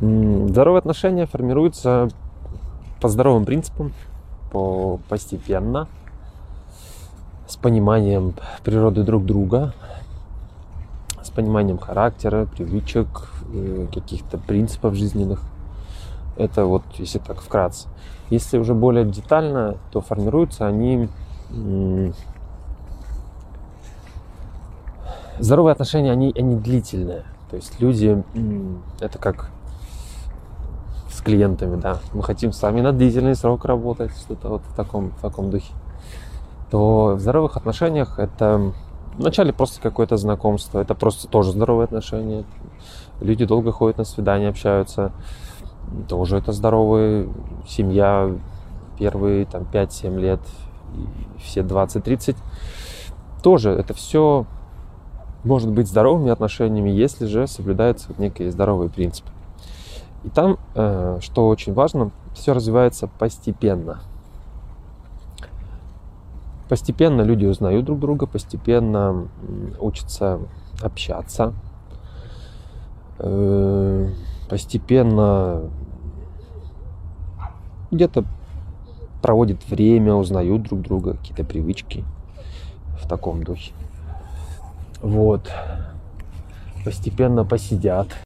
Здоровые отношения формируются по здоровым принципам, по постепенно, с пониманием природы друг друга, с пониманием характера, привычек, э, каких-то принципов жизненных. Это вот, если так вкратце. Если уже более детально, то формируются они... Здоровые отношения, они, они длительные. То есть люди, это как клиентами, да, мы хотим с вами на длительный срок работать, что-то вот в таком, в таком духе, то в здоровых отношениях это вначале просто какое-то знакомство, это просто тоже здоровые отношения. Люди долго ходят на свидания, общаются, тоже это здоровая семья, первые там 5-7 лет, все 20-30, тоже это все может быть здоровыми отношениями, если же соблюдаются некие здоровые принципы. И там, э, что очень важно, все развивается постепенно. Постепенно люди узнают друг друга, постепенно учатся общаться, э, постепенно где-то проводят время, узнают друг друга, какие-то привычки в таком духе. Вот. Постепенно посидят,